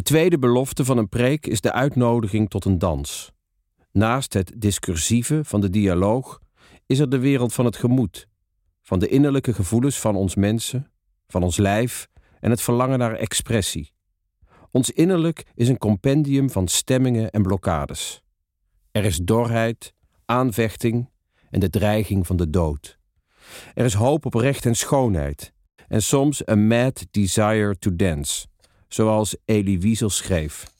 De tweede belofte van een preek is de uitnodiging tot een dans. Naast het discursieve van de dialoog is er de wereld van het gemoed, van de innerlijke gevoelens van ons mensen, van ons lijf en het verlangen naar expressie. Ons innerlijk is een compendium van stemmingen en blokkades. Er is dorheid, aanvechting en de dreiging van de dood. Er is hoop op recht en schoonheid en soms een mad desire to dance, zoals Elie Wiesel schreef.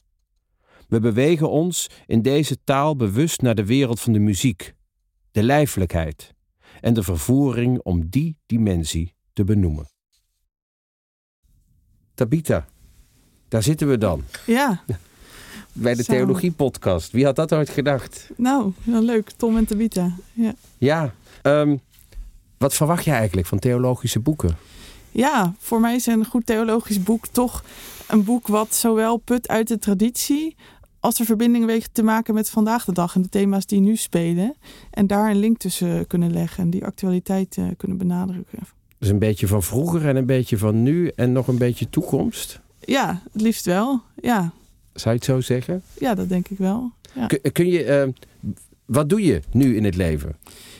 We bewegen ons in deze taal bewust naar de wereld van de muziek, de lijfelijkheid en de vervoering om die dimensie te benoemen. Tabita, daar zitten we dan. Ja. Bij de. Theologie-podcast. Wie had dat ooit gedacht? Nou, wel leuk. Tom en Tabita. Ja. Ja. ehm, wat verwacht je eigenlijk van theologische boeken? Ja, voor mij is een goed theologisch boek toch een boek wat zowel put uit de traditie als de verbinding weet te maken met vandaag de dag en de thema's die nu spelen. En daar een link tussen kunnen leggen en die actualiteit eh, kunnen benadrukken. Dus een beetje van vroeger en een beetje van nu en nog een beetje toekomst. Ja, het liefst wel. Ja, Zou je het zo zeggen? ja dat denk ik wel. Ja. Kun, kun je, ehm, wat doe je nu in het leven?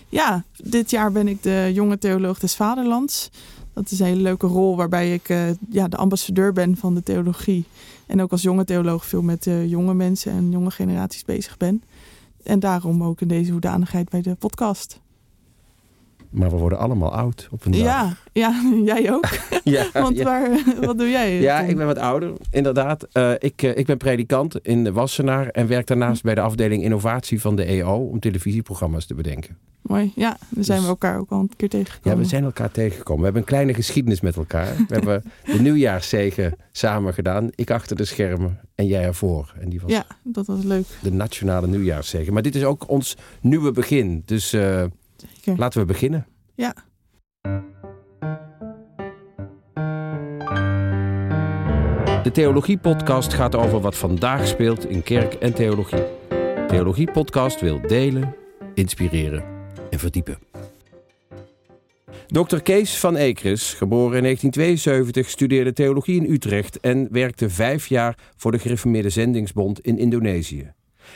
Ja, dit jaar ben ik de jonge theoloog des Vaderlands. Dat is een hele leuke rol waarbij ik eh, ja, de ambassadeur ben van de theologie. En ook als jonge theoloog veel met eh, jonge mensen en jonge generaties bezig ben. En daarom ook in deze hoedanigheid bij de podcast. Maar we worden allemaal oud op een dag. Ja, ja, jij ook. ja, Want ja. waar, wat doe jij? Ja, ik ben wat ouder, inderdaad. Eh, ik, eh, ik ben predikant in de Wassenaar en werk daarnaast bij de afdeling innovatie van de EO om televisieprogramma's te bedenken. Mooi, ja. Dan zijn Dus- we elkaar ook al een keer Ja, tegengekomen. we zijn elkaar tegengekomen. We hebben een kleine geschiedenis met elkaar. We hebben de nieuwjaarszegen samen gedaan. Ik achter de schermen en jij ervoor. En die was Ja, dat was leuk. de nationale nieuwjaarszegen. Maar dit is ook ons nieuwe begin. Dus eh, Zeker. laten we beginnen. Ja. De Theologie Podcast gaat over wat vandaag speelt in kerk en theologie. Theologie Podcast wil delen, inspireren en verdiepen. Dr. Kees van Ekris, geboren in 1972, studeerde theologie in Utrecht en werkte vijf jaar voor de Gereformeerde Zendingsbond in Indonesië.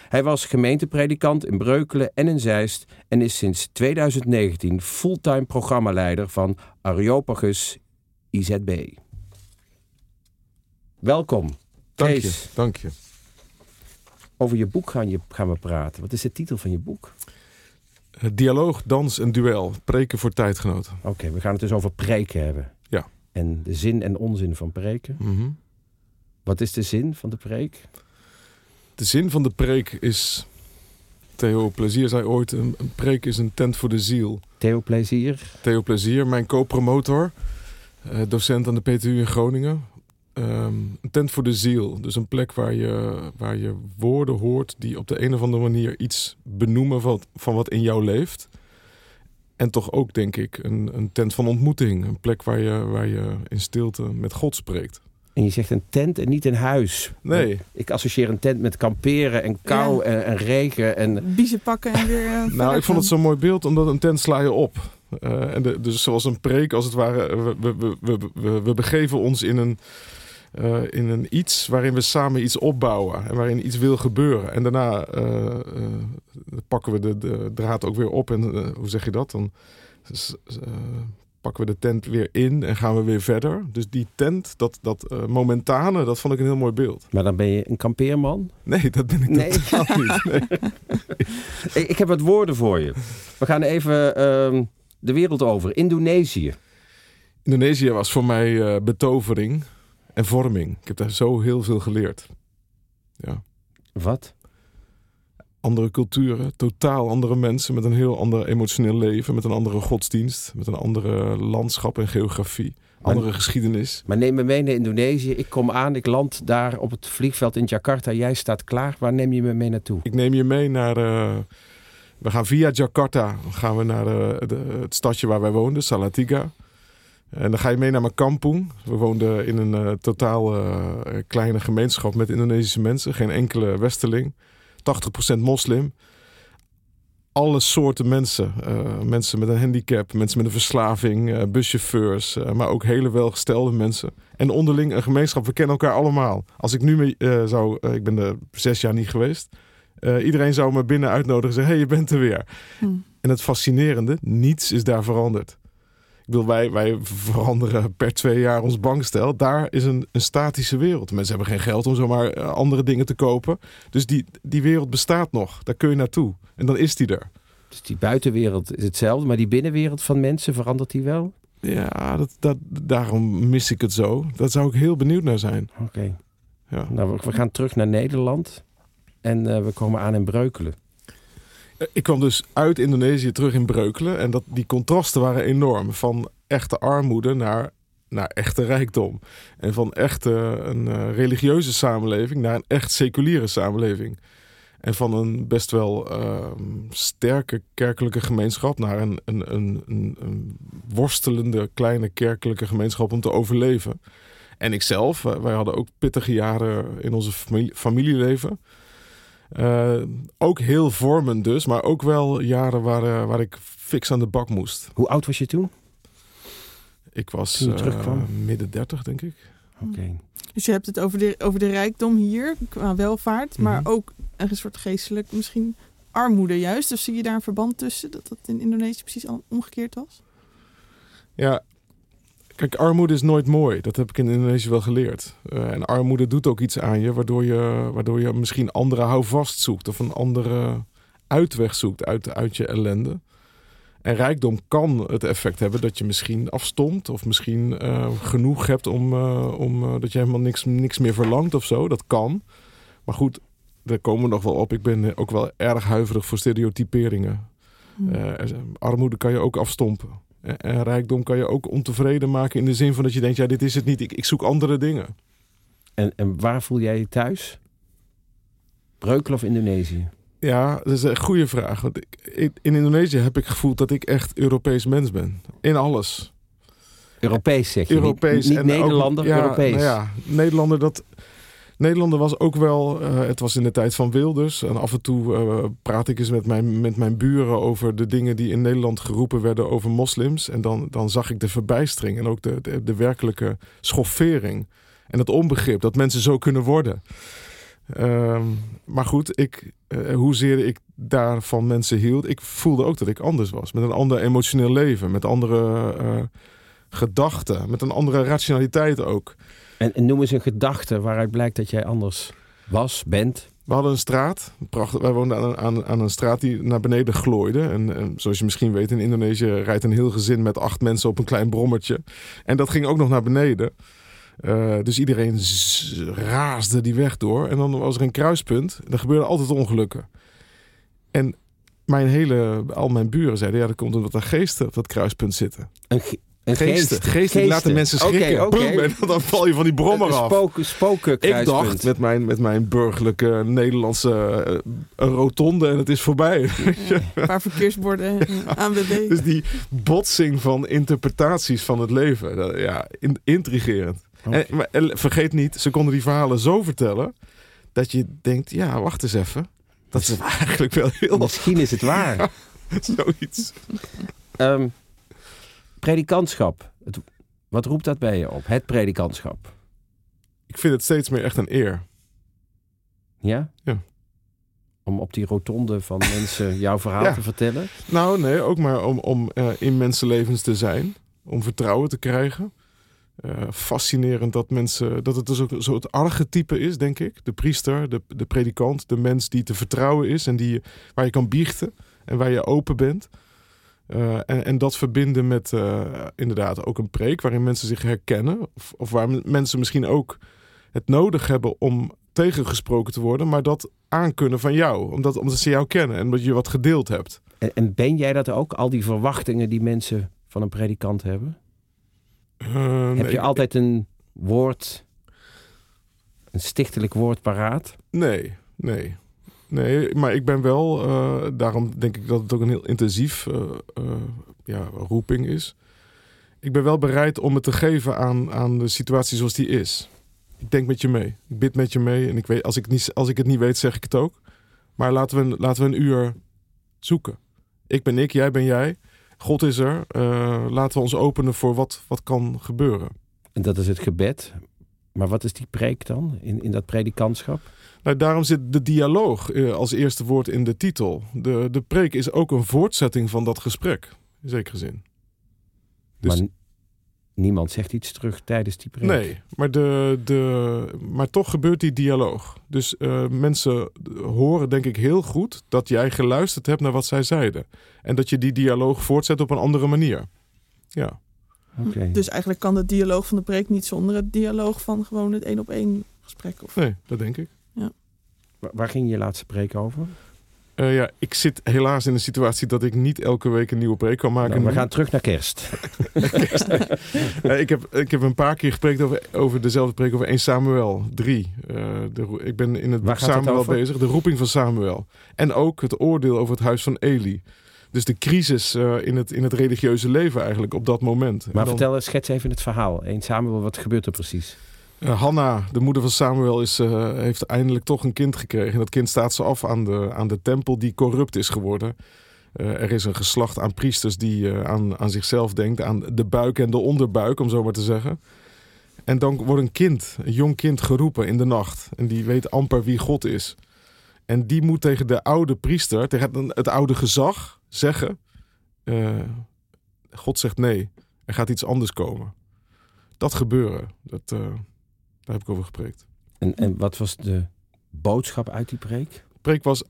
Hij was gemeentepredikant in Breukelen en in Zeist en is sinds 2019 fulltime programmaleider van Areopagus IZB. Welkom. Dank je, dank je. Over je boek gaan, je, gaan we praten. Wat is de titel van je boek? Het dialoog, dans en duel. Preken voor tijdgenoten. Oké, we gaan het dus over preken hebben. Ja. En de zin en onzin van preken. Mhm. Wat is de zin van de preek? De zin van de preek is... Theo Plezier zei ooit, een, een preek is een tent voor de ziel. Theo Plezier. Theo Plezier, mijn co-promotor, eh, docent aan de PTU in Groningen. Ehm, een tent voor de ziel. Dus een plek waar je, waar je woorden hoort die op de een of andere manier iets benoemen van, van wat in jou leeft. En toch ook, denk ik, een, een tent van ontmoeting. Een plek waar je, waar je in stilte met God spreekt. En je zegt een tent en niet een huis. Nee. Ik associeer een tent met kamperen en kou Ja. en, en regen. En Biezen pakken en weer. eh, Nou, ik vond het zo'n mooi beeld, omdat een tent sla je op. Eh, en de, dus zoals een preek, als het ware, we, we, we, we, we, begeven ons in een, eh, in een iets waarin we samen iets opbouwen en waarin iets wil gebeuren. En daarna eh, eh, pakken we de, de draad ook weer op en eh, hoe zeg je dat? Dan eh, pakken we de tent weer in en gaan we weer verder. Dus die tent, dat, dat eh, momentane, dat vond ik een heel mooi beeld. Maar dan ben je een kampeerman. Nee, dat ben ik Nee. totaal niet. Nee. Ik, ik heb wat woorden voor je. We gaan even ehm, de wereld over. Indonesië. Indonesië was voor mij eh, betovering en vorming. Ik heb daar zo heel veel geleerd. Ja. Wat? Andere culturen, totaal andere mensen met een heel ander emotioneel leven, met een andere godsdienst, met een andere landschap en geografie, andere geschiedenis. Maar neem me mee naar Indonesië. Ik kom aan, ik land daar op het vliegveld in Jakarta. Jij staat klaar. Waar neem je me mee naartoe? Ik neem je mee naar. eh, we gaan via Jakarta gaan we naar eh, de, het stadje waar wij woonden, Salatiga. En dan ga je mee naar mijn kampong. We woonden in een eh, totaal kleine gemeenschap met Indonesische mensen, geen enkele westerling. 80% moslim. alle soorten mensen. Uh, mensen met een handicap, mensen met een verslaving, uh, buschauffeurs, uh, maar ook hele welgestelde mensen. En onderling een gemeenschap. We kennen elkaar allemaal. Als ik nu mee, zou, ik ben er zes jaar niet geweest. iedereen zou me binnen uitnodigen en zeggen: hey, je bent er weer. Hm. En het fascinerende, niets is daar veranderd. Ik bedoel, wij, wij veranderen per twee jaar ons bankstel. Daar is een, een statische wereld. Mensen hebben geen geld om zomaar andere dingen te kopen. Dus die, die wereld bestaat nog. Daar kun je naartoe. En dan is die er. Dus die buitenwereld is hetzelfde, maar die binnenwereld van mensen verandert die wel? Ja, dat, dat, daarom mis ik het zo. Daar zou ik heel benieuwd naar zijn. Oké. Ja. Nou, we gaan terug naar Nederland en uh, we komen aan in Breukelen. Eh, ik kwam dus uit Indonesië terug in Breukelen en dat, die contrasten waren enorm. Van echte armoede naar, naar echte rijkdom. En van echte een uh, religieuze samenleving naar een echt seculiere samenleving. En van een best wel uh, sterke kerkelijke gemeenschap naar een, een, een, een, worstelende kleine kerkelijke gemeenschap om te overleven. En ikzelf, uh, wij hadden ook pittige jaren in onze familie, familieleven. Uh, ook heel vormend dus, maar ook wel jaren waar, uh, waar ik fix aan de bak moest. Hoe oud was je toen? Ik was midden dertig, denk ik. Oké. Dus je hebt het over de, over de rijkdom hier, qua welvaart, maar mhm. ook een soort geestelijk misschien armoede juist. Dus zie je daar een verband tussen, dat dat in Indonesië precies omgekeerd was? Ja, kijk, armoede is nooit mooi. Dat heb ik in Indonesië wel geleerd. Uh, en armoede doet ook iets aan je, waardoor je, waardoor je misschien andere houvast zoekt of een andere uitweg zoekt uit, uit je ellende. En rijkdom kan het effect hebben dat je misschien afstomt. Of misschien uh, genoeg hebt om, uh, om dat je helemaal niks, niks meer verlangt of zo. Dat kan. Maar goed, daar komen we nog wel op. Ik ben ook wel erg huiverig voor stereotyperingen. Hmm. armoede kan je ook afstompen. En rijkdom kan je ook ontevreden maken in de zin van dat je denkt, ja, dit is het niet. Ik, ik zoek andere dingen. En, en waar voel jij je thuis? Breukelen of Indonesië? Ja, dat is een goede vraag. Want in Indonesië heb ik gevoeld dat ik echt Europees mens ben. In alles. Europees zeg je? Europees. Niet, niet Nederlander, ja, Europees. Nou ja, Nederlander, dat... Nederlander was ook wel, uh, het was in de tijd van Wilders. En af en toe uh, praat ik eens met mijn, met mijn buren over de dingen die in Nederland geroepen werden over moslims. En dan, dan zag ik de verbijstering en ook de, de, werkelijke schoffering. En het onbegrip dat mensen zo kunnen worden. Ehm, maar goed, ik, uh, hoezeer ik daarvan mensen hield, ik voelde ook dat ik anders was. Met een ander emotioneel leven, met andere gedachten, met een andere rationaliteit ook. En, en noem eens een gedachte waaruit blijkt dat jij anders was, bent. We hadden een straat. Prachtig. Wij woonden aan, aan, aan, een straat die naar beneden glooide. En, en, zoals je misschien weet, in Indonesië rijdt een heel gezin met acht mensen op een klein brommertje. En dat ging ook nog naar beneden. Uh, dus iedereen raasde die weg door. En dan was er een kruispunt. Er gebeurden altijd ongelukken. En mijn hele, al mijn buren zeiden: ja, er komt omdat er geesten op dat kruispunt zitten. Een, een geesten, geest. Geesten laten mensen schrikken. Okay, okay. en dan val je van die brommer af. Spoken, spoken Ik dacht met mijn, met mijn burgerlijke Nederlandse uh, rotonde en het is voorbij. Ja, een paar verkeersborden aan de Dus die botsing van interpretaties van het leven. Dat, ja, in, intrigerend. En, maar, vergeet niet, ze konden die verhalen zo vertellen dat je denkt, ja, wacht eens even. Dat is eigenlijk wel heel... Misschien is het waar. zoiets. Um, predikantschap. Het, wat roept dat bij je op? Het predikantschap. Ik vind het steeds meer echt een eer. Ja? Ja. Om op die rotonde van mensen jouw verhaal te vertellen? Nou, nee, ook maar om, om uh, in mensenlevens te zijn. Om vertrouwen te krijgen. Uh, fascinerend dat mensen, dat het dus ook zo het archetype is, denk ik. De priester, de, de predikant, de mens die te vertrouwen is en die, waar je kan biechten en waar je open bent. Uh, en, en, dat verbinden met uh, inderdaad ook een preek waarin mensen zich herkennen. Of, of, waar mensen misschien ook het nodig hebben om tegengesproken te worden, maar dat aankunnen van jou, omdat, omdat ze jou kennen en omdat je wat gedeeld hebt. En, en ben jij dat ook, al die verwachtingen die mensen van een predikant hebben? Uh, Heb je altijd een woord, een stichtelijk woord paraat? Nee, nee. Nee, maar ik ben wel, uh, daarom denk ik dat het ook een heel intensief uh, ja, roeping is. Ik ben wel bereid om het te geven aan, aan de situatie zoals die is. Ik denk met je mee. Ik bid met je mee. En ik weet, als ik, niet, als ik het niet weet, zeg ik het ook. Maar laten we, laten we een uur zoeken. Ik ben ik, jij ben jij. God is er. Laten we ons openen voor wat, wat kan gebeuren. En dat is het gebed. Maar wat is die preek dan in, in dat predikantschap? Nou, daarom zit de dialoog uh, als eerste woord in de titel. De, de preek is ook een voortzetting van dat gesprek, in zekere zin. Dus... Maar niemand zegt iets terug tijdens die preek. Nee, maar, de, de, maar toch gebeurt die dialoog. Dus uh, mensen horen denk ik heel goed dat jij geluisterd hebt naar wat zij zeiden. En dat je die dialoog voortzet op een andere manier. Ja. Okay. Dus eigenlijk kan de dialoog van de preek niet zonder het dialoog van gewoon het één op één gesprek. Of... Nee, dat denk ik. Ja. Waar ging je laatste preek over? Uh, ja, ik zit helaas in een situatie dat ik niet elke week een nieuwe preek kan maken. Nou, we gaan terug naar kerst. kerst. uh, ik, heb, ik heb een paar keer gesproken over, over dezelfde preek over 1 Samuel 3. Uh, de, ik ben in het boek Samuel het bezig, de roeping van Samuel. En ook het oordeel over het huis van Eli. Dus de crisis in, het, in het religieuze leven eigenlijk op dat moment. Maar dan... vertel, schets even het verhaal. 1 Samuel, wat gebeurt er precies? Uh, Hanna, de moeder van Samuel, is, uh, heeft eindelijk toch een kind gekregen. En dat kind staat ze af aan de, aan de tempel die corrupt is geworden. Uh, er is een geslacht aan priesters die aan, aan zichzelf denkt, aan de buik en de onderbuik, om zo maar te zeggen. En dan wordt een kind, een jong kind, geroepen in de nacht. En die weet amper wie God is. En die moet tegen de oude priester, tegen het, oude gezag, zeggen: God zegt nee, er gaat iets anders komen. Dat gebeuren. Dat. Daar heb ik over gepreekt. En, en wat was de boodschap uit die preek? De preek was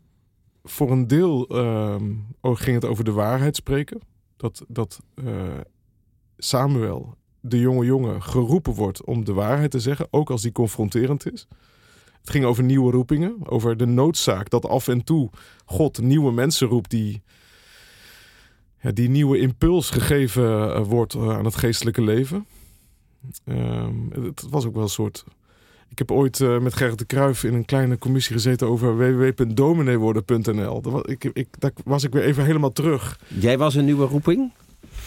voor een deel ehm, ging het over de waarheid spreken. Dat, dat uh, Samuel, de jonge jongen, geroepen wordt om de waarheid te zeggen, ook als die confronterend is. Het ging over nieuwe roepingen, over de noodzaak dat af en toe God nieuwe mensen roept die, ja, die nieuwe impuls gegeven eh, wordt eh, aan het geestelijke leven. Um, het was ook wel een soort. Ik heb ooit uh, met Gerrit de Kruijf in een kleine commissie gezeten over www.domineeworden.nl. Daar, ik, daar was ik weer even helemaal terug. Jij was een nieuwe roeping?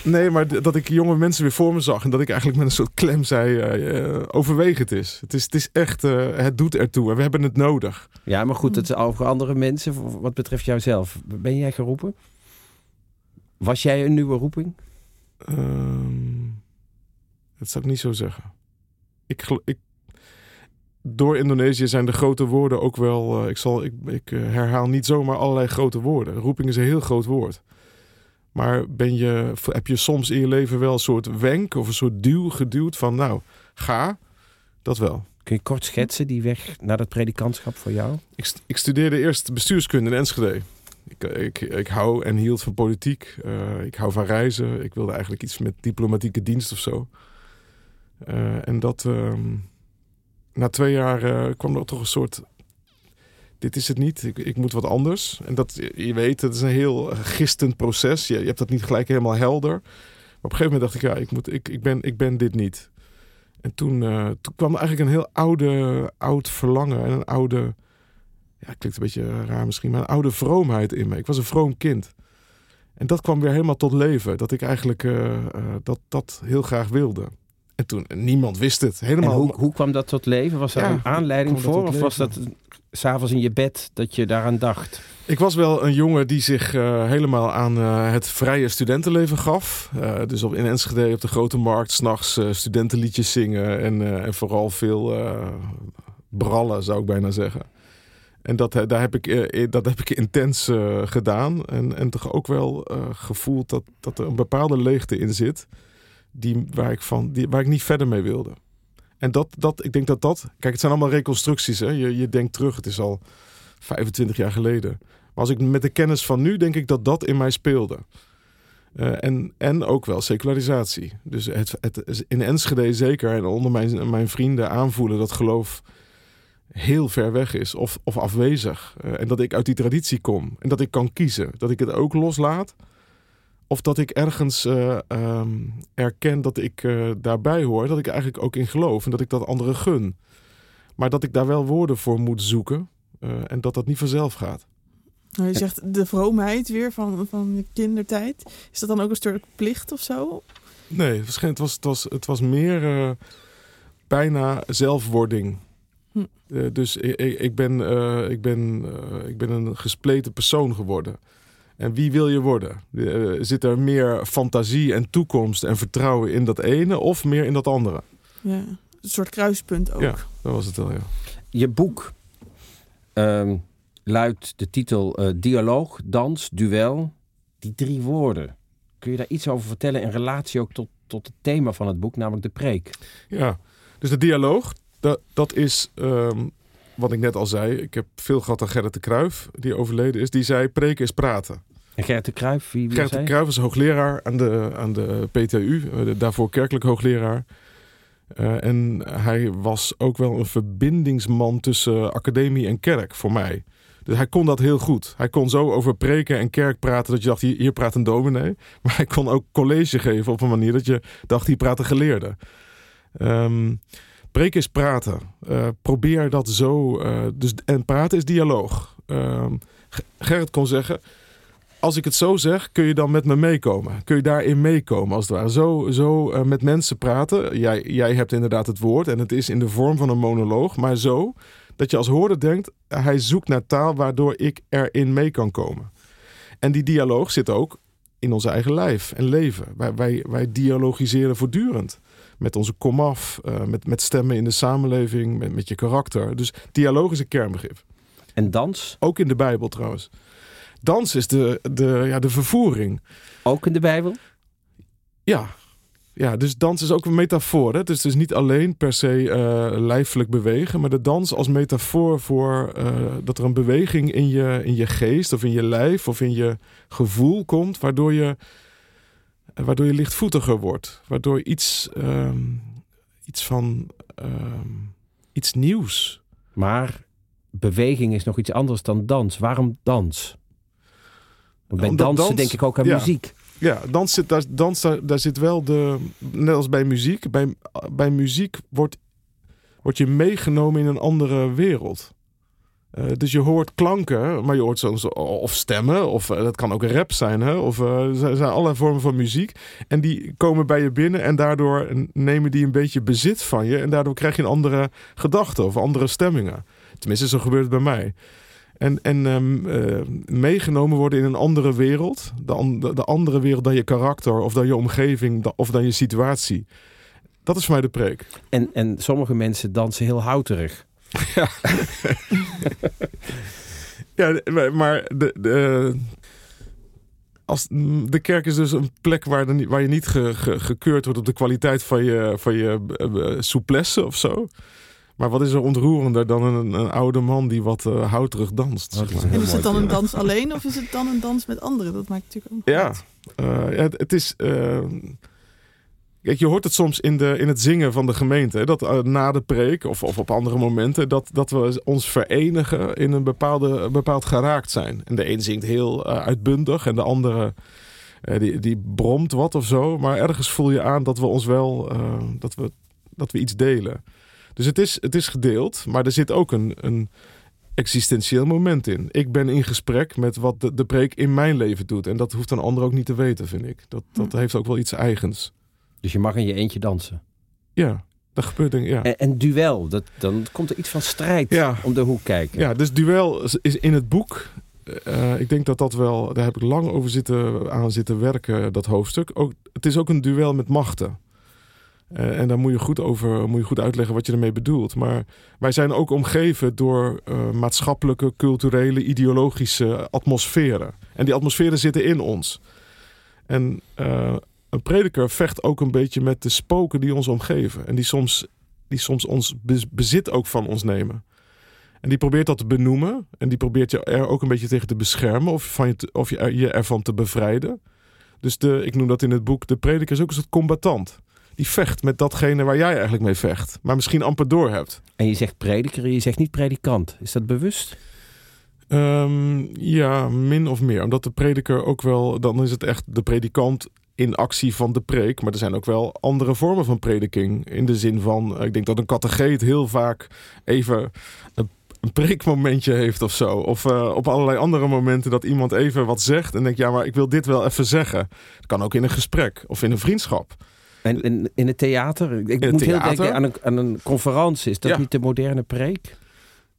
Nee, maar dat ik jonge mensen weer voor me zag. En dat ik eigenlijk met een soort klem zei: uh, overweeg het is. Het is, het is echt, uh, het doet ertoe en we hebben het nodig. Ja, maar goed, het is over andere mensen. Wat betreft jouzelf, ben jij geroepen? Was jij een nieuwe roeping? Um, dat zou ik niet zo zeggen. Ik, ik, door Indonesië zijn de grote woorden ook wel. Uh, ik, zal, ik, ik herhaal niet zomaar allerlei grote woorden. Roeping is een heel groot woord. Maar ben je, heb je soms in je leven wel een soort wenk of een soort duw geduwd van nou, ga. Dat wel. Kun je kort schetsen die weg naar dat predikantschap voor jou? Ik, ik studeerde eerst bestuurskunde in Enschede. Ik, ik, ik hou en hield van politiek. Uh, ik hou van reizen. Ik wilde eigenlijk iets met diplomatieke dienst of zo. Uh, en dat, uh, na twee jaar uh, kwam er toch een soort, dit is het niet, ik, ik, moet wat anders. En dat, je weet, het is een heel gistend proces. Je, je hebt dat niet gelijk helemaal helder. Maar op een gegeven moment dacht ik, ja, ik, moet, ik, ik, ben, ik ben dit niet. En toen, uh, toen kwam eigenlijk een heel oude, oud verlangen en een oude, ja, klinkt een beetje raar misschien, maar een oude vroomheid in me. Ik was een vroom kind. En dat kwam weer helemaal tot leven. Dat ik eigenlijk uh, dat, dat heel graag wilde. En toen, niemand wist het. Helemaal. hoe, hoe kwam dat tot leven? Was er een aanleiding voor? Of was dat s'avonds in je bed dat je daaraan dacht? Ik was wel een jongen die zich uh, helemaal aan uh, het vrije studentenleven gaf. Uh, dus op, in Enschede op de Grote Markt s'nachts studentenliedjes zingen. En, en vooral veel brallen, zou ik bijna zeggen. En dat, daar heb ik, dat heb ik intens gedaan. En, en toch ook wel gevoeld dat, dat er een bepaalde leegte in zit die, waar, ik van, die, waar ik niet verder mee wilde. En dat, dat, ik denk dat dat. Kijk, het zijn allemaal reconstructies. Hè? Je, je denkt terug, het is al 25 jaar geleden. Maar als ik met de kennis van nu, denk ik dat dat in mij speelde. Uh, en, en ook wel secularisatie. Dus het, in Enschede zeker en onder mijn, mijn vrienden aanvoelen dat geloof heel ver weg is of, of afwezig. Uh, en dat ik uit die traditie kom. En dat ik kan kiezen. Dat ik het ook loslaat. Of dat ik ergens uh, um, erken dat ik uh, daarbij hoor, dat ik eigenlijk ook in geloof en dat ik dat anderen gun. Maar dat ik daar wel woorden voor moet zoeken uh, en dat dat niet vanzelf gaat. Nou, je zegt de vroomheid weer van, van je kindertijd. Is dat dan ook een stuk plicht of zo? Nee, het was, het was, het was meer bijna zelfwording. Hm. dus ik, ik, ben, ik, ben, ik ben een gespleten persoon geworden. En wie wil je worden? Uh, zit er meer fantasie en toekomst en vertrouwen in dat ene of meer in dat andere? Ja, een soort kruispunt ook. Ja, dat was het wel, ja. Je boek um, luidt de titel uh, Dialoog, Dans, Duel. Die drie woorden. Kun je daar iets over vertellen in relatie ook tot, tot het thema van het boek, namelijk de preek? Ja, dus de dialoog, dat, dat is um, wat ik net al zei. Ik heb veel gehad aan Gerrit de Kruijf, die overleden is. Die zei, preken is praten. En Gerrit de Kruijf, wie, wie Gerrit de Kruijf is hoogleraar aan de, aan de PTU, de, daarvoor kerkelijk hoogleraar. Uh, en hij was ook wel een verbindingsman tussen academie en kerk voor mij. Dus hij kon dat heel goed. Hij kon zo over preken en kerk praten dat je dacht, hier, hier praat een dominee. Maar hij kon ook college geven op een manier dat je dacht, hier praat een geleerde. Um, preken is praten. Uh, probeer dat zo. Uh, dus, en praten is dialoog. Um, Gerrit kon zeggen, als ik het zo zeg, kun je dan met me meekomen? Kun je daarin meekomen als het ware? Zo, zo uh, met mensen praten. Jij, jij hebt inderdaad het woord en het is in de vorm van een monoloog, maar zo dat je als hoorder denkt, hij zoekt naar taal waardoor ik erin mee kan komen. En die dialoog zit ook in ons eigen lijf en leven. Wij, wij, wij dialogiseren voortdurend. Met onze komaf, uh, met, met stemmen in de samenleving, met, met je karakter. Dus dialoog is een kernbegrip. En dans? Ook in de Bijbel trouwens. Dans is de, de, ja, de vervoering. Ook in de Bijbel? Ja. Ja, dus dans is ook een metafoor. Hè? Dus het is niet alleen per se uh, lijfelijk bewegen, maar de dans als metafoor voor uh, dat er een beweging in je, in je geest of in je lijf of in je gevoel komt, waardoor je, waardoor je lichtvoetiger wordt. Waardoor iets, um, iets van um, iets nieuws. Maar beweging is nog iets anders dan dans. Waarom dans? Bij Omdat dansen dans- denk ik ook aan ja. muziek. Ja, dans zit, daar, dans, daar, daar zit wel de. Net als bij muziek. Bij, bij muziek wordt, word je meegenomen in een andere wereld. Eh, dus je hoort klanken, maar je hoort soms of stemmen, of eh, dat kan ook rap zijn, hè? of eh, er zijn zijn allerlei vormen van muziek. En die komen bij je binnen en daardoor nemen die een beetje bezit van je. En daardoor krijg je een andere gedachte of andere stemmingen. Tenminste, zo gebeurt het bij mij. En, en um, uh, meegenomen worden in een andere wereld. De, an de, andere wereld dan je karakter of dan je omgeving of dan je situatie. Dat is voor mij de preek. En, en sommige mensen dansen heel houterig. Ja, ja maar de, de, als, de kerk is dus een plek waar, de, waar je niet ge, ge, gekeurd wordt op de kwaliteit van je, van je uh, souplesse of zo. Maar wat is er ontroerender dan een, een oude man die wat uh, houterig danst? Zeg maar. En is het dan een dans alleen of is het dan een dans met anderen? Dat maakt natuurlijk ook Ja, uh, ja het, het, is. Uh, kijk, je hoort het soms in, de, in het zingen van de gemeente. Dat uh, na de preek of, of op andere momenten. Dat, dat we ons verenigen in een bepaalde, bepaald geraakt zijn. En de een zingt heel uh, uitbundig en de andere. Uh, die, die bromt wat of zo. Maar ergens voel je aan dat we ons wel. uh, dat, we, dat we iets delen. Dus het is, het is gedeeld, maar er zit ook een, een existentieel moment in. Ik ben in gesprek met wat de, de preek in mijn leven doet. En dat hoeft een ander ook niet te weten, vind ik. Dat, dat heeft ook wel iets eigens. Dus je mag in je eentje dansen? Ja, dat gebeurt denk ik, ja. En, en duel, dat, dan komt er iets van strijd ja. om de hoek kijken. Ja, dus duel is in het boek... Uh, ik denk dat dat wel... Daar heb ik lang over zitten, aan zitten werken, dat hoofdstuk. Ook, het is ook een duel met machten. Uh, en daar moet je goed over moet je goed uitleggen wat je ermee bedoelt. Maar wij zijn ook omgeven door uh, maatschappelijke, culturele, ideologische atmosferen. En die atmosferen zitten in ons. En uh, een prediker vecht ook een beetje met de spoken die ons omgeven. En die soms, die soms ons bezit ook van ons nemen. En die probeert dat te benoemen. En die probeert je er ook een beetje tegen te beschermen. Of, van je, of je, je ervan te bevrijden. Dus de, ik noem dat in het boek, de prediker is ook een soort combatant die vecht met datgene waar jij eigenlijk mee vecht. Maar misschien amper door hebt. En je zegt prediker, je zegt niet predikant. Is dat bewust? Um, ja, min of meer. Omdat de prediker ook wel... Dan is het echt de predikant in actie van de preek. Maar er zijn ook wel andere vormen van prediking. In de zin van... Ik denk dat een categeet heel vaak even... Een een preekmomentje heeft of zo. Of uh, op allerlei andere momenten dat iemand even wat zegt en denkt, ja, maar ik wil dit wel even zeggen. Dat kan ook in een gesprek of in een vriendschap. En in, in het theater? Ik moet theater? heel denken aan een, aan een conferentie. Is dat Ja. niet de moderne preek?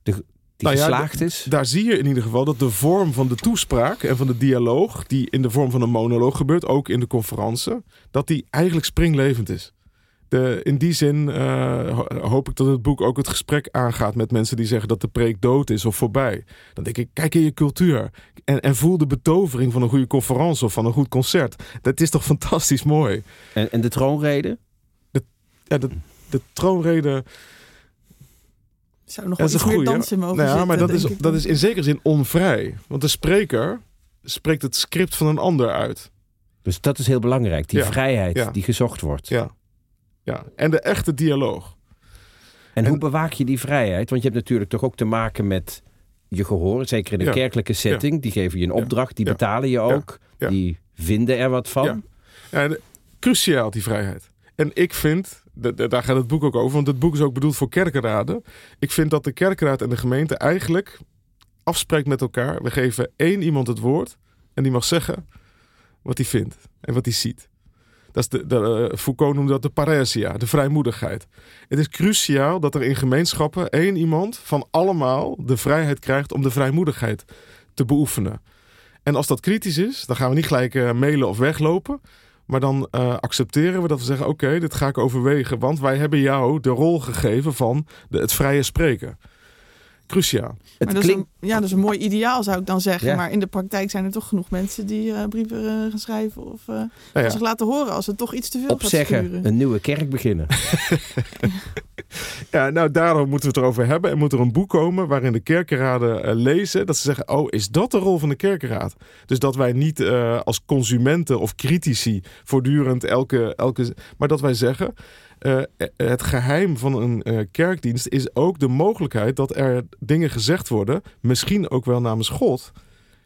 De, die Nou ja, geslaagd is. Daar zie je in ieder geval dat de vorm van de toespraak en van de dialoog, die in de vorm van een monoloog gebeurt, ook in de conferentie, dat die eigenlijk springlevend is. De, in die zin eh, ho- hoop ik dat het boek ook het gesprek aangaat met mensen die zeggen dat de preek dood is of voorbij. Dan denk ik, kijk in je cultuur en, en voel de betovering van een goede conferentie of van een goed concert. Dat is toch fantastisch mooi. En, en de troonrede? Ja, de, de troonrede Zou nog Dat wel iets een meer goeie. dans in mogen Nou ja, zitten, maar dat denk is, ik dat is in zekere zin onvrij. Want de spreker spreekt het script van een ander uit. Dus dat is heel belangrijk. Die Ja, vrijheid ja. die gezocht wordt. Ja. Ja. En de echte dialoog. En, En- hoe bewaak je die vrijheid? Want je hebt natuurlijk toch ook te maken met je gehoor. Zeker in een Ja. kerkelijke setting. Die geven je een opdracht. Die betalen je ook. Die vinden er wat van. Ja. De- cruciaal die vrijheid. En ik vind, da- da- daar gaat het boek ook over, want het boek is ook bedoeld voor kerkenraden. Ik vind dat de kerkenraad en de gemeente eigenlijk afspreekt met elkaar. We geven één iemand het woord en die mag zeggen wat hij vindt en wat hij ziet. Dat is de, eh, Foucault noemde dat de paresia, de vrijmoedigheid. Het is cruciaal dat er in gemeenschappen één iemand van allemaal de vrijheid krijgt om de vrijmoedigheid te beoefenen. En als dat kritisch is, dan gaan we niet gelijk eh, mailen of weglopen. Maar dan eh, accepteren we dat we zeggen: Oké, dit ga ik overwegen. Want wij hebben jou de rol gegeven van het vrije spreken. Cruciaal. Het Maar dat, is klinkt... een, ja, dat is een mooi ideaal, zou ik dan zeggen. Ja. Maar in de praktijk zijn er toch genoeg mensen die eh, brieven eh, gaan schrijven of eh, Nou ja, zich laten horen als het toch iets te veel gaat Opzeggen, schuren. een nieuwe kerk beginnen. ja, nou, daarom moeten we het erover hebben. En moet er een boek komen waarin de kerkenraden lezen. Dat ze zeggen: Oh, is dat de rol van de kerkenraad? Dus dat wij niet eh, als consumenten of critici voortdurend elke. elke maar dat wij zeggen. Eh, het geheim van een eh, kerkdienst is ook de mogelijkheid dat er dingen gezegd worden, misschien ook wel namens God,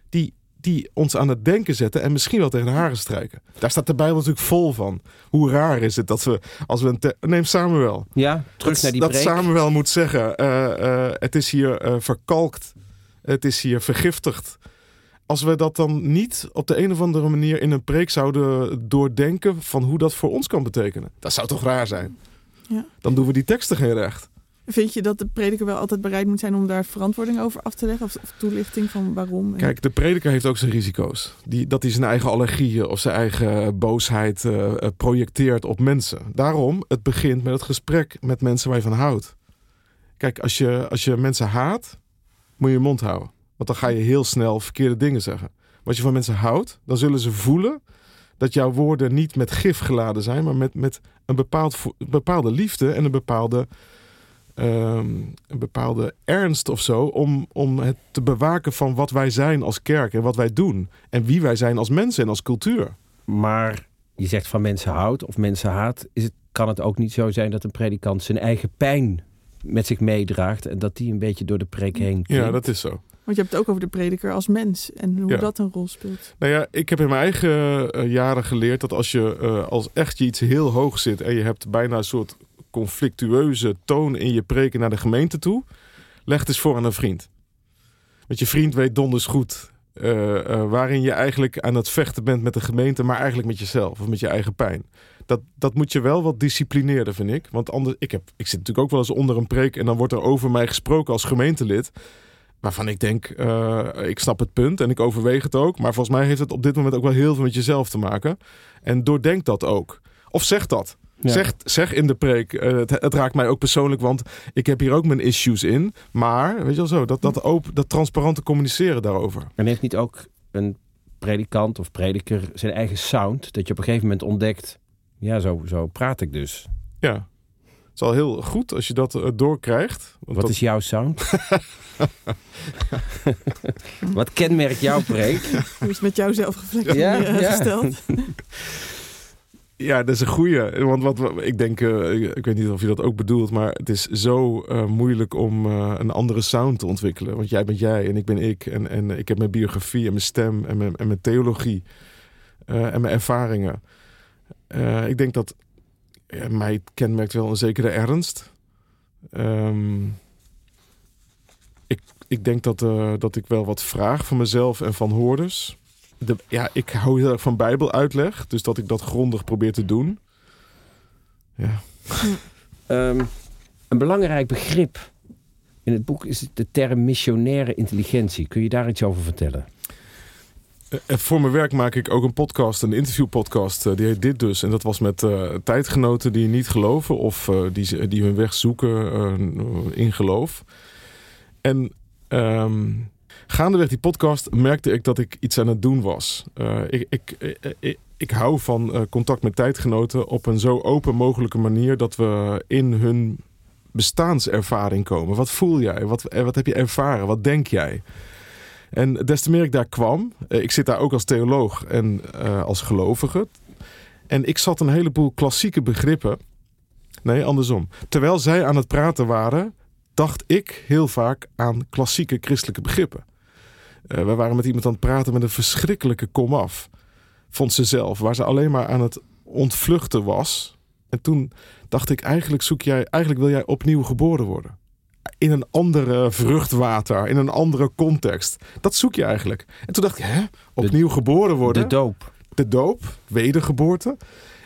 die, die ons aan het denken zetten en misschien wel tegen de haren strijken. Daar staat de Bijbel natuurlijk vol van. Hoe raar is het dat we, als we een. te- Neem Samuel. Ja, terug dat, naar die dat. Samuel moet zeggen: eh, eh, het is hier eh, verkalkt, het is hier vergiftigd. Als we dat dan niet op de een of andere manier in een preek zouden doordenken van hoe dat voor ons kan betekenen, dat zou toch raar zijn? Ja. Dan doen we die teksten geen recht. Vind je dat de prediker wel altijd bereid moet zijn om daar verantwoording over af te leggen? Of, of toelichting van waarom? En- Kijk, de prediker heeft ook zijn risico's. Die, dat hij zijn eigen allergieën of zijn eigen boosheid eh, eh, projecteert op mensen. Daarom, het begint met het gesprek met mensen waar je van houdt. Kijk, als je, als je mensen haat, moet je je mond houden. Want dan ga je heel snel verkeerde dingen zeggen. Maar als je van mensen houdt, dan zullen ze voelen dat jouw woorden niet met gif geladen zijn, maar met, met een bepaald, bepaalde liefde en een bepaalde, ehm, een bepaalde ernst of zo. Om, om het te bewaken van wat wij zijn als kerk en wat wij doen. En wie wij zijn als mensen en als cultuur. Maar je zegt van mensen houdt of mensen haat. Is het, kan het ook niet zo zijn dat een predikant zijn eigen pijn met zich meedraagt. En dat die een beetje door de preek heen Ja, dat is zo. Want je hebt het ook over de prediker als mens en hoe Ja. dat een rol speelt. Nou ja, ik heb in mijn eigen eh, jaren geleerd dat als je eh, als echt je iets heel hoog zit en je hebt bijna een soort conflictueuze toon in je preken naar de gemeente toe, leg het eens voor aan een vriend. Want je vriend weet donders goed eh, waarin je eigenlijk aan het vechten bent met de gemeente, maar eigenlijk met jezelf of met je eigen pijn. Dat, dat moet je wel wat disciplineerder, vind ik. Want anders, ik, heb, ik zit natuurlijk ook wel eens onder een preek en dan wordt er over mij gesproken als gemeentelid. Waarvan ik denk, eh, ik snap het punt en ik overweeg het ook. Maar volgens mij heeft het op dit moment ook wel heel veel met jezelf te maken. En doordenk dat ook. Of zeg dat. Ja. Zeg, zeg in de preek, eh, het, het raakt mij ook persoonlijk, want ik heb hier ook mijn issues in. Maar, weet je wel zo, dat, dat, open, dat transparante communiceren daarover. En heeft niet ook een predikant of prediker zijn eigen sound? Dat je op een gegeven moment ontdekt, ja, zo, zo praat ik dus. Ja. Het is al heel goed als je dat eh, doorkrijgt. Want Wat dat, is jouw sound? Wat kenmerkt jouw preek? Hoe is het met jouw zelfreflectie Ja, eh, ja. gesteld? Ja, dat is een goeie. Want wat, ik denk, eh, ik, ik weet niet of je dat ook bedoelt, maar het is zo eh, moeilijk om eh, een andere sound te ontwikkelen. Want jij bent jij en ik ben ik. En, en ik heb mijn biografie en mijn stem en mijn, en mijn theologie eh, en mijn ervaringen. Eh, ik denk dat mij kenmerkt wel een zekere ernst. Ehm, ik, ik denk dat, eh, dat ik wel wat vraag van mezelf en van hoorders. De, ja, ik hou heel erg van Bijbeluitleg, dus dat ik dat grondig probeer te doen. Ja, Ehm, een belangrijk begrip In het boek is de term missionaire intelligentie. Kun je daar iets over vertellen? Uh, voor mijn werk maak ik ook een podcast, een interviewpodcast. Uh, die heet Dit Dus. En dat was met uh, tijdgenoten die niet geloven of die, die hun weg zoeken in geloof. En um, gaandeweg die podcast merkte ik dat ik iets aan het doen was. ik, ik, ik, ik, hou van contact met tijdgenoten op een zo open mogelijke manier dat we in hun bestaanservaring komen. Wat voel jij? Wat, wat heb je ervaren? Wat denk jij? En des te meer ik daar kwam, eh, ik zit daar ook als theoloog en uh, als gelovige. En ik zat een heleboel klassieke begrippen. Nee, andersom. Terwijl zij aan het praten waren, dacht ik heel vaak aan klassieke christelijke begrippen. Uh, we waren met iemand aan het praten met een verschrikkelijke komaf. Vond ze zelf, waar ze alleen maar aan het ontvluchten was. En toen dacht ik, eigenlijk zoek jij, eigenlijk wil jij opnieuw geboren worden in een andere vruchtwater, in een andere context. Dat zoek je eigenlijk. En toen dacht ik, hè, opnieuw geboren worden. De doop. De doop, wedergeboorte.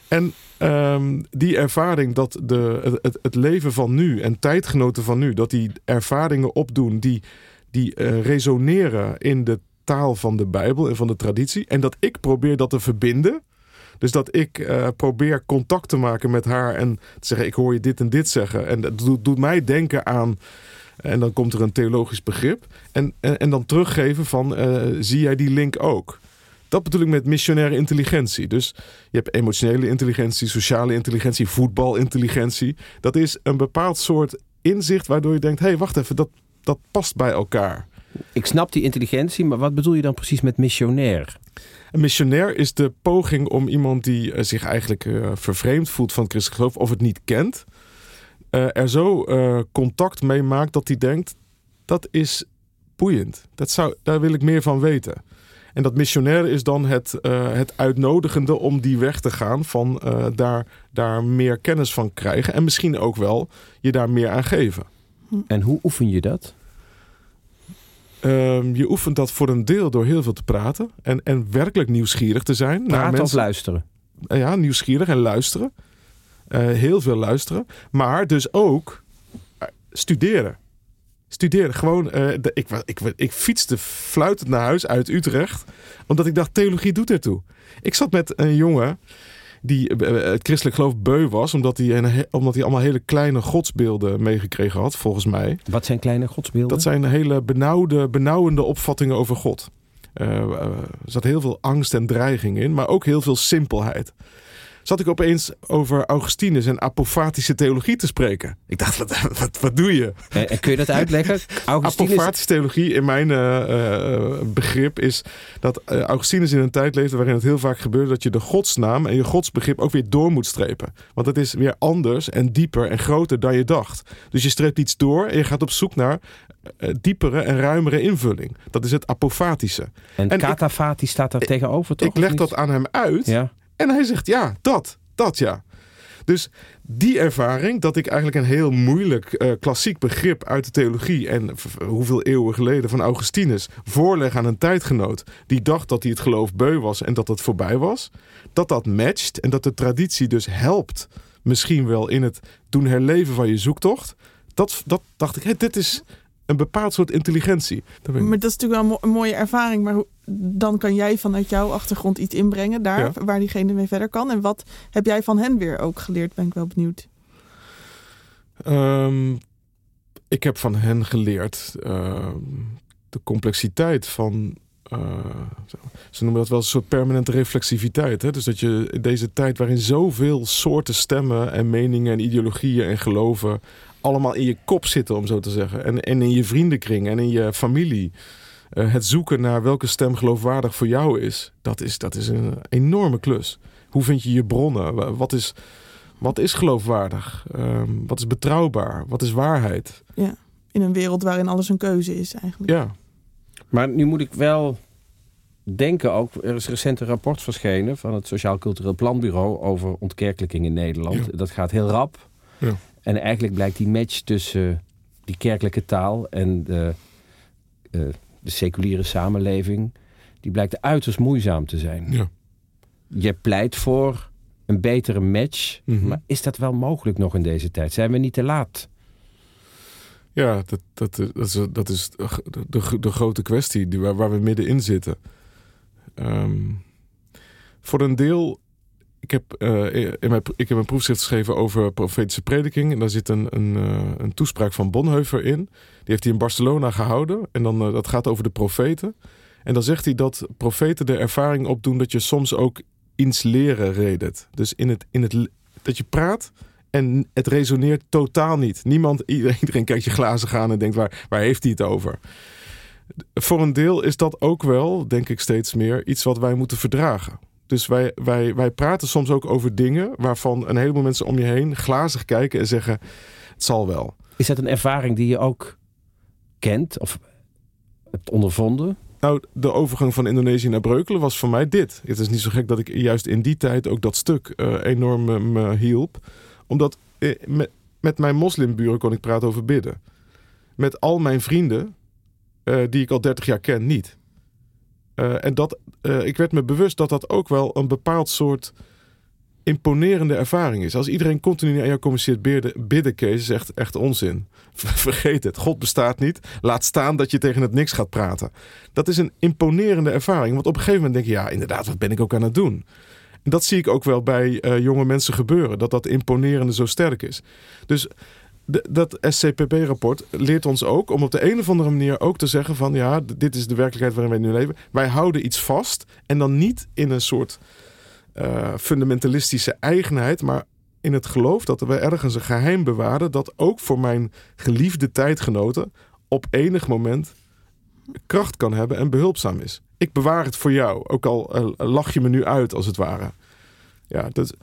En um, die ervaring dat de, het, het, leven van nu en tijdgenoten van nu, dat die ervaringen opdoen die, die uh, resoneren in de taal van de Bijbel en van de traditie. En dat ik probeer dat te verbinden dus dat ik uh, probeer contact te maken met haar en te zeggen: Ik hoor je dit en dit zeggen. En dat doet, doet mij denken aan. En dan komt er een theologisch begrip. En, en, dan teruggeven van: uh, Zie jij die link ook? Dat bedoel ik met missionaire intelligentie. Dus je hebt emotionele intelligentie, sociale intelligentie, voetbalintelligentie. Dat is een bepaald soort inzicht waardoor je denkt: hé, hey, wacht even, dat, dat past bij elkaar. Ik snap die intelligentie, maar wat bedoel je dan precies met missionair? Een missionair is de poging om iemand die uh, zich eigenlijk uh, vervreemd voelt van het christelijk geloof of het niet kent, uh, er zo contact mee maakt dat hij denkt: dat is boeiend. Dat zou, daar wil ik meer van weten. En dat missionair is dan het, het uitnodigende om die weg te gaan van daar, daar meer kennis van krijgen en misschien ook wel je daar meer aan geven. En hoe oefen je dat? Um, je oefent dat voor een deel door heel veel te praten en, en werkelijk nieuwsgierig te zijn. Praten naar mensen. of luisteren? Uh, ja, nieuwsgierig en luisteren. Uh, heel veel luisteren. Maar dus ook uh, studeren. Studeren. Gewoon, de, ik, ik, ik, ik fietste fluitend naar huis uit Utrecht. Omdat ik dacht, theologie doet ertoe. Ik zat met een jongen die eh, eh, het christelijk geloof beu was, omdat hij, een, omdat hij allemaal hele kleine godsbeelden meegekregen had, volgens mij. Wat zijn kleine godsbeelden? Dat zijn hele benauwde, benauwende opvattingen over God. Uh, er zat heel veel angst en dreiging in, maar ook heel veel simpelheid zat ik opeens over Augustinus en apofatische theologie te spreken. Ik dacht, wat, wat, wat doe je? En kun je dat uitleggen? Augustinus... Apofatische theologie in mijn uh, begrip is dat uh, Augustinus in een tijd leefde waarin het heel vaak gebeurde dat je de godsnaam en je godsbegrip ook weer door moet strepen. Want het is weer anders en dieper en groter dan je dacht. Dus je streept iets door en je gaat op zoek naar diepere en ruimere invulling. Dat is het apofatische. En, en katafatisch staat daar tegenover, toch? Ik leg dat aan hem uit. Ja. En hij zegt ja, dat, dat ja. Dus die ervaring, dat ik eigenlijk een heel moeilijk uh, klassiek begrip uit de theologie en hoeveel eeuwen geleden van Augustinus voorleg aan een tijdgenoot die dacht dat hij het geloof beu was en dat het voorbij was, dat dat matcht en dat de traditie dus helpt, misschien wel in het doen herleven van je zoektocht. Dat, dat dacht ik, hey, dit is een bepaald soort intelligentie. Maar dat is natuurlijk wel een mooie ervaring. Maar dan kan jij vanuit jouw achtergrond iets inbrengen daar, waar diegene mee verder kan. En wat heb jij van hen weer ook geleerd? Ben ik wel benieuwd. Um, ik heb van hen geleerd uh, de complexiteit van. Uh, ze noemen dat wel een soort permanente reflexiviteit. Hè? Dus dat je in deze tijd waarin zoveel soorten stemmen en meningen en ideologieën en geloven allemaal in je kop zitten, om zo te zeggen. En, en in je vriendenkring en in je familie. Uh, het zoeken naar welke stem geloofwaardig voor jou is, dat is, dat is een enorme klus. Hoe vind je je bronnen? Wat is, wat is geloofwaardig? Um, wat is betrouwbaar? Wat is waarheid? Ja, in een wereld waarin alles een keuze is eigenlijk. Ja. Maar nu moet ik wel denken ook, er is recent een rapport verschenen van het Sociaal Cultureel Planbureau over ontkerkelijking in Nederland. Dat gaat heel rap. Ja. En eigenlijk blijkt die match tussen die kerkelijke taal en de, uh, de seculiere samenleving, die blijkt uiterst moeizaam te zijn. Ja. Je pleit voor een betere match, mhm. maar is dat wel mogelijk nog in deze tijd? Zijn we niet te laat? Ja, dat, dat, dat is, dat is de, de, de grote kwestie die, waar, waar we middenin zitten. Ehm, voor een deel, ik heb, uh, in mijn, ik heb een proefschrift geschreven over profetische prediking. En daar zit een, een, uh, een toespraak van Bonhoeffer in. Die heeft hij in Barcelona gehouden. En dan, uh, dat gaat over de profeten. En dan zegt hij dat profeten de ervaring opdoen dat je soms ook iets leren redet. Dus in het, in het, dat je praat en het resoneert totaal niet. Niemand, iedereen, kijkt je glazen gaan en denkt waar, waar heeft hij het over? Voor een deel is dat ook wel, denk ik steeds meer, iets wat wij moeten verdragen. Dus wij, wij, wij praten soms ook over dingen waarvan een heleboel mensen om je heen glazig kijken en zeggen: het zal wel. Is dat een ervaring die je ook kent of hebt ondervonden? Nou, de overgang van Indonesië naar Breukelen was voor mij dit. Het is niet zo gek dat ik juist in die tijd ook dat stuk uh, enorm me hielp. Omdat eh, met, met mijn moslimburen kon ik praten over bidden. Met al mijn vrienden, uh, die ik al 30 jaar ken, niet. Uh, en dat, uh, ik werd me bewust dat dat ook wel een bepaald soort imponerende ervaring is. Als iedereen continu aan jou communiceert bidden, bidden Kees, is echt, onzin. Vergeet het. God bestaat niet. Laat staan dat je tegen het niks gaat praten. Dat is een imponerende ervaring. Want op een gegeven moment denk je, ja, inderdaad, wat ben ik ook aan het doen? En dat zie ik ook wel bij uh, jonge mensen gebeuren. Dat dat imponerende zo sterk is. Dus dat SCPP-rapport leert ons ook om op de een of andere manier ook te zeggen van ja, dit is de werkelijkheid waarin wij nu leven. Wij houden iets vast en dan niet in een soort uh, fundamentalistische eigenheid, maar in het geloof dat we ergens een geheim bewaren dat ook voor mijn geliefde tijdgenoten op enig moment kracht kan hebben en behulpzaam is. Ik bewaar het voor jou, ook al uh, lach je me nu uit als het ware. Ja, dat...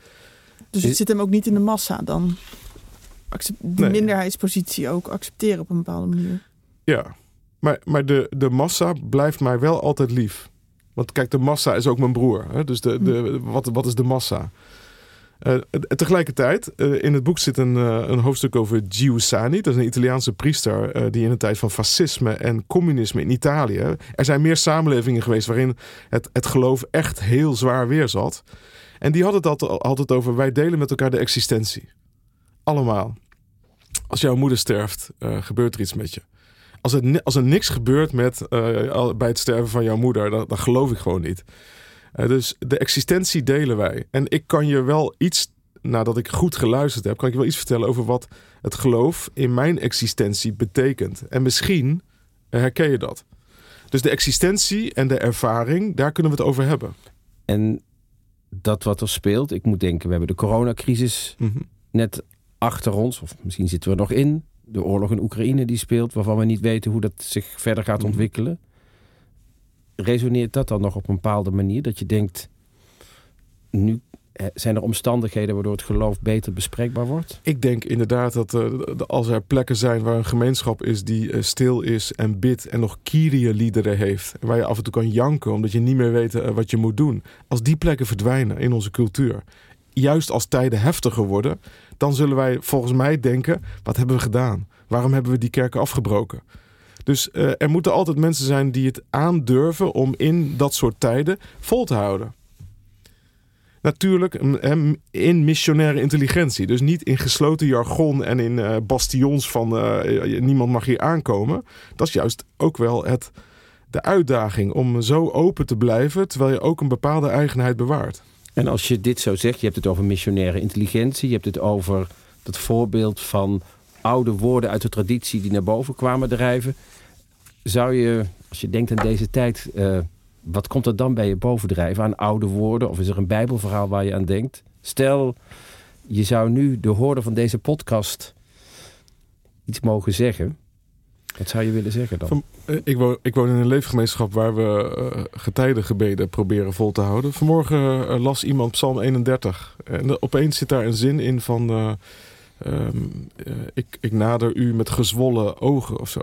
Dus het zit hem ook niet in de massa dan? Nee. minderheidspositie ook accepteren op een bepaalde manier. Ja, maar, maar de, de massa blijft mij wel altijd lief. Want kijk, de massa is ook mijn broer. Hè? Dus de, de, wat, wat is de massa? Uh, tegelijkertijd, uh, in het boek zit een, uh, een hoofdstuk over Giussani. Dat is een Italiaanse priester die in een tijd van fascisme en communisme in Italië... Er zijn meer samenlevingen geweest waarin het, het geloof echt heel zwaar weerzat. En die had het altijd, altijd over, wij delen met elkaar de existentie. Allemaal als jouw moeder sterft, uh, gebeurt er iets met je. Als er, als er niks gebeurt met, uh, bij het sterven van jouw moeder, dan, dan geloof ik gewoon niet. Uh, dus de existentie delen wij. En ik kan je wel iets, nadat ik goed geluisterd heb, kan ik je wel iets vertellen over wat het geloof in mijn existentie betekent. En misschien herken je dat. Dus de existentie en de ervaring, daar kunnen we het over hebben. En dat wat er speelt, ik moet denken, we hebben de coronacrisis mm -hmm. net achter ons, of misschien zitten we er nog in. De oorlog in Oekraïne die speelt, waarvan we niet weten hoe dat zich verder gaat ontwikkelen. Resoneert dat dan nog op een bepaalde manier? Dat je denkt, nu zijn er omstandigheden waardoor het geloof beter bespreekbaar wordt? Ik denk inderdaad dat uh, als er plekken zijn waar een gemeenschap is die uh, stil is en bidt en nog Kyrie-liederen heeft, waar je af en toe kan janken omdat je niet meer weet uh, wat je moet doen. Als die plekken verdwijnen in onze cultuur, juist als tijden heftiger worden, dan zullen wij volgens mij denken: wat hebben we gedaan? Waarom hebben we die kerken afgebroken? Dus uh, er moeten altijd mensen zijn die het aandurven om in dat soort tijden vol te houden. Natuurlijk in missionaire intelligentie. Dus niet in gesloten jargon en in uh, bastions van uh, niemand mag hier aankomen. Dat is juist ook wel het, de uitdaging om zo open te blijven terwijl je ook een bepaalde eigenheid bewaart. En als je dit zo zegt, je hebt het over missionaire intelligentie, je hebt het over dat voorbeeld van oude woorden uit de traditie die naar boven kwamen drijven. Zou je, als je denkt aan deze tijd, uh, wat komt er dan bij je bovendrijven aan oude woorden? Of is er een Bijbelverhaal waar je aan denkt? Stel, je zou nu de hoorder van deze podcast iets mogen zeggen. Wat zou je willen zeggen dan? Uh, ik, woon, ik woon in een leefgemeenschap waar we uh, getijdengebeden proberen vol te houden. Vanmorgen uh, las iemand Psalm 31. En opeens zit daar een zin in van... Um, ik, ik nader u met gezwollen ogen of zo.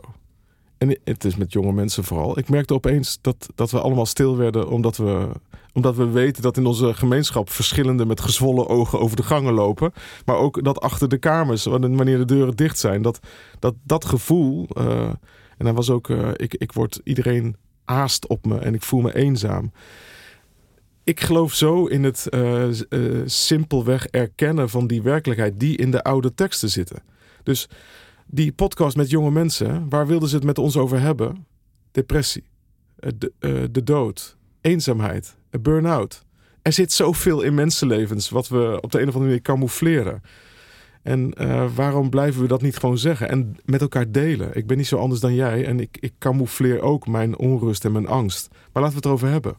En het is met jonge mensen vooral. Ik merkte opeens dat, dat we allemaal stil werden omdat we, omdat we weten dat in onze gemeenschap verschillende met gezwollen ogen over de gangen lopen. Maar ook dat achter de kamers, wanneer de deuren dicht zijn, dat dat, dat gevoel. Uh, en dan was ook, uh, ik, ik word iedereen aast op me en ik voel me eenzaam. Ik geloof zo in het uh, simpelweg erkennen van die werkelijkheid die in de oude teksten zitten. Dus die podcast met jonge mensen, waar wilden ze het met ons over hebben? Depressie, eh, de, de dood, eenzaamheid, een burn-out. Er zit zoveel in mensenlevens wat we op de een of andere manier camoufleren. En uh, waarom blijven we dat niet gewoon zeggen en met elkaar delen? Ik ben niet zo anders dan jij en ik, ik camoufleer ook mijn onrust en mijn angst. Maar laten we het erover hebben.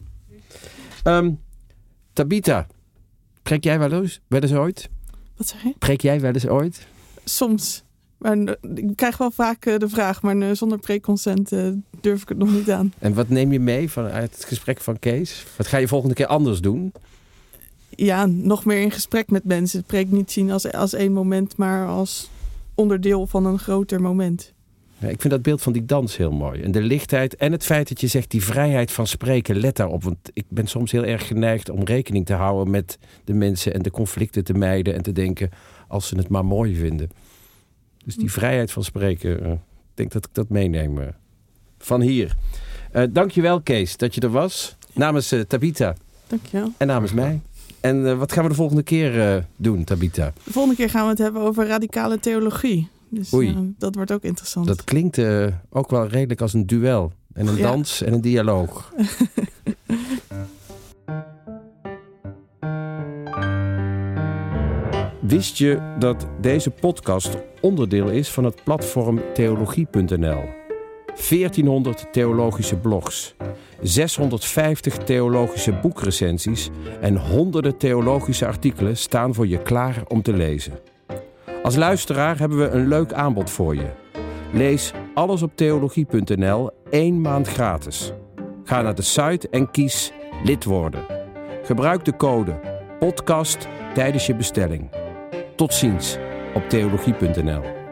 Um, Tabita, preek jij wel eens, wel eens ooit? Wat zeg je? Preek jij wel eens ooit? Soms. Maar ik krijg wel vaak de vraag, maar zonder preekconsent durf ik het nog niet aan. En wat neem je mee vanuit het gesprek van Kees? Wat ga je volgende keer anders doen? Ja, nog meer in gesprek met mensen. Het preek niet zien als, als één moment, maar als onderdeel van een groter moment. Ja, ik vind dat beeld van die dans heel mooi. En de lichtheid en het feit dat je zegt die vrijheid van spreken, let daarop. Want ik ben soms heel erg geneigd om rekening te houden met de mensen en de conflicten te mijden en te denken als ze het maar mooi vinden. Dus die vrijheid van spreken, uh, ik denk dat ik dat meeneem uh, van hier. Uh, dankjewel Kees dat je er was. Namens Tabita. Dankjewel. En namens mij. En wat gaan we de volgende keer doen, Tabita? De volgende keer gaan we het hebben over radicale theologie. Dus Oei. dat wordt ook interessant. Dat klinkt ook wel redelijk als een duel. En een ja. dans en een dialoog. Wist je dat deze podcast onderdeel is van het platform theologie.nl? 1400 theologische blogs, 650 theologische boekrecensies en honderden theologische artikelen staan voor je klaar om te lezen. Als luisteraar hebben we een leuk aanbod voor je. Lees alles op theologie.nl één maand gratis. Ga naar de site en kies lid worden. Gebruik de code podcast tijdens je bestelling. Tot ziens op theologie.nl.